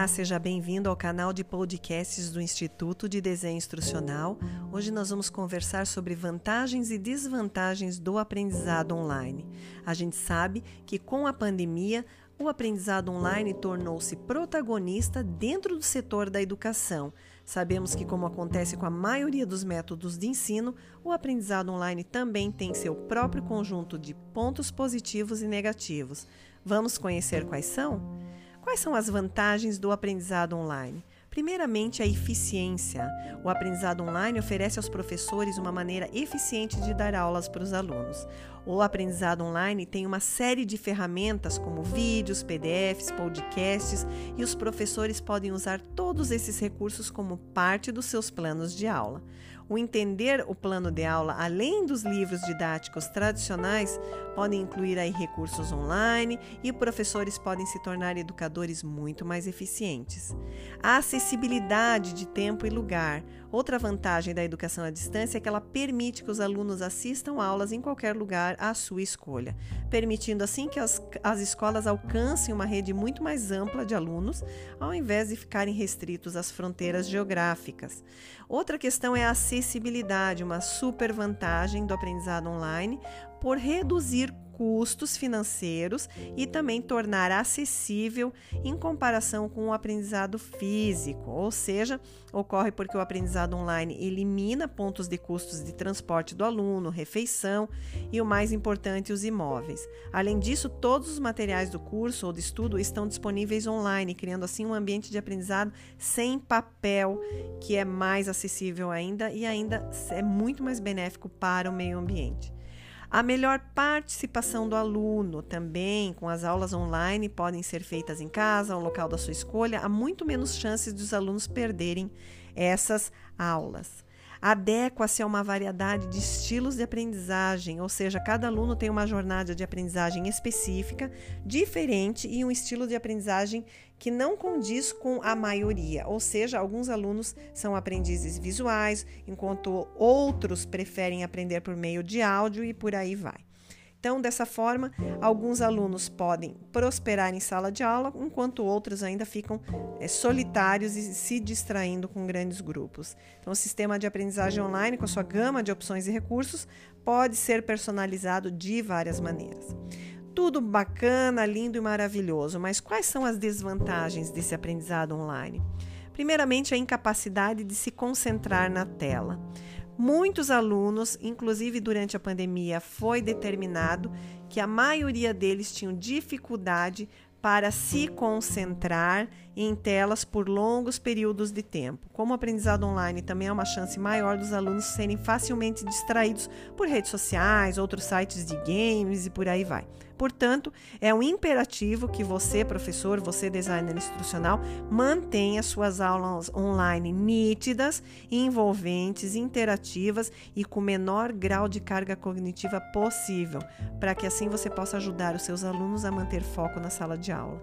Olá, seja bem-vindo ao canal de podcasts do Instituto de Desenho Instrucional. Hoje nós vamos conversar sobre vantagens e desvantagens do aprendizado online. A gente sabe que com a pandemia, o aprendizado online tornou-se protagonista dentro do setor da educação. Sabemos que, como acontece com a maioria dos métodos de ensino, o aprendizado online também tem seu próprio conjunto de pontos positivos e negativos. Vamos conhecer quais são? Quais são as vantagens do aprendizado online? Primeiramente, a eficiência. O aprendizado online oferece aos professores uma maneira eficiente de dar aulas para os alunos. O aprendizado online tem uma série de ferramentas como vídeos, PDFs, podcasts e os professores podem usar todos esses recursos como parte dos seus planos de aula. O entender o plano de aula, além dos livros didáticos tradicionais, pode incluir aí recursos online e professores podem se tornar educadores muito mais eficientes. A acessibilidade de tempo e lugar. Outra vantagem da educação à distância é que ela permite que os alunos assistam aulas em qualquer lugar à sua escolha, permitindo assim que as, as escolas alcancem uma rede muito mais ampla de alunos, ao invés de ficarem restritos às fronteiras geográficas. Outra questão é a acessibilidade, uma super vantagem do aprendizado online por reduzir custos financeiros e também tornar acessível em comparação com o aprendizado físico, ou seja, ocorre porque o aprendizado online elimina pontos de custos de transporte do aluno, refeição e o mais importante, os imóveis. Além disso, todos os materiais do curso ou de estudo estão disponíveis online, criando assim um ambiente de aprendizado sem papel, que é mais acessível ainda e ainda é muito mais benéfico para o meio ambiente. A melhor participação do aluno também, com as aulas online, podem ser feitas em casa, ao local da sua escolha, há muito menos chances dos alunos perderem essas aulas. Adequa-se a uma variedade de estilos de aprendizagem, ou seja, cada aluno tem uma jornada de aprendizagem específica, diferente e um estilo de aprendizagem que não condiz com a maioria, ou seja, alguns alunos são aprendizes visuais, enquanto outros preferem aprender por meio de áudio e por aí vai. Então, dessa forma, alguns alunos podem prosperar em sala de aula, enquanto outros ainda ficam é, solitários e se distraindo com grandes grupos. Então, o sistema de aprendizagem online, com a sua gama de opções e recursos, pode ser personalizado de várias maneiras. Tudo bacana, lindo e maravilhoso, mas quais são as desvantagens desse aprendizado online? Primeiramente, a incapacidade de se concentrar na tela. Muitos alunos, inclusive durante a pandemia, foi determinado que a maioria deles tinham dificuldade para se concentrar em telas por longos períodos de tempo. Como o aprendizado online também é uma chance maior dos alunos serem facilmente distraídos por redes sociais, outros sites de games e por aí vai. Portanto, é um imperativo que você, professor, você, designer instrucional, mantenha suas aulas online nítidas, envolventes, interativas e com o menor grau de carga cognitiva possível, para que assim você possa ajudar os seus alunos a manter foco na sala de aula.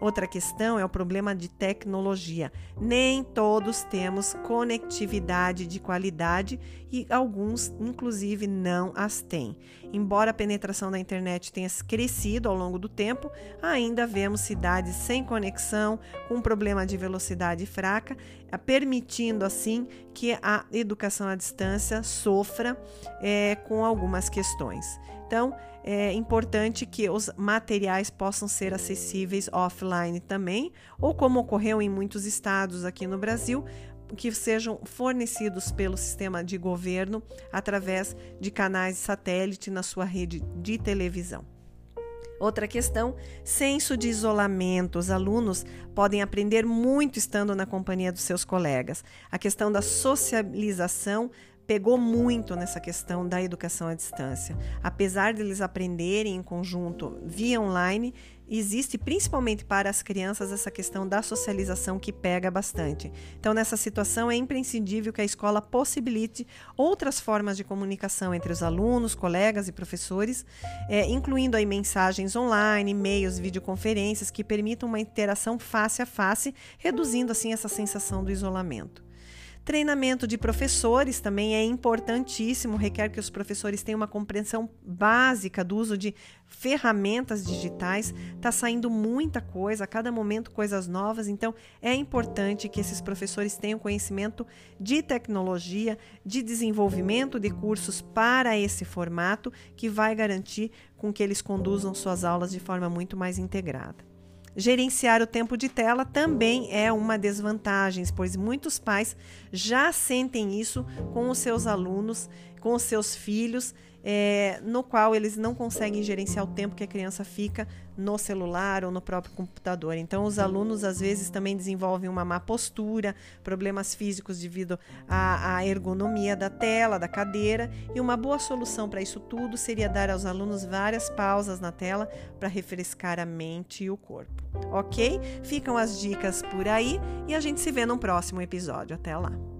Outra questão é o problema de tecnologia. Nem todos temos conectividade de qualidade e alguns, inclusive, não as têm. Embora a penetração da internet tenha crescido ao longo do tempo, ainda vemos cidades sem conexão, com problema de velocidade fraca, permitindo assim que a educação à distância sofra é, com algumas questões. Então, é importante que os materiais possam ser acessíveis offline também, ou como ocorreu em muitos estados aqui no Brasil, que sejam fornecidos pelo sistema de governo através de canais satélite na sua rede de televisão. Outra questão, senso de isolamento. Os alunos podem aprender muito estando na companhia dos seus colegas. A questão da socialização pegou muito nessa questão da educação à distância. Apesar de eles aprenderem em conjunto via online, existe principalmente para as crianças essa questão da socialização que pega bastante. Então, nessa situação, é imprescindível que a escola possibilite outras formas de comunicação entre os alunos, colegas e professores, é, incluindo aí mensagens online, e-mails, videoconferências que permitam uma interação face a face, reduzindo assim essa sensação do isolamento. Treinamento de professores também é importantíssimo, requer que os professores tenham uma compreensão básica do uso de ferramentas digitais. Está saindo muita coisa, a cada momento coisas novas, então é importante que esses professores tenham conhecimento de tecnologia, de desenvolvimento de cursos para esse formato, que vai garantir com que eles conduzam suas aulas de forma muito mais integrada. Gerenciar o tempo de tela também é uma desvantagem, pois muitos pais já sentem isso com os seus alunos, com seus filhos, é, no qual eles não conseguem gerenciar o tempo que a criança fica no celular ou no próprio computador. Então, os alunos às vezes também desenvolvem uma má postura, problemas físicos devido à, à ergonomia da tela, da cadeira. E uma boa solução para isso tudo seria dar aos alunos várias pausas na tela para refrescar a mente e o corpo. Ok? Ficam as dicas por aí e a gente se vê no próximo episódio. Até lá!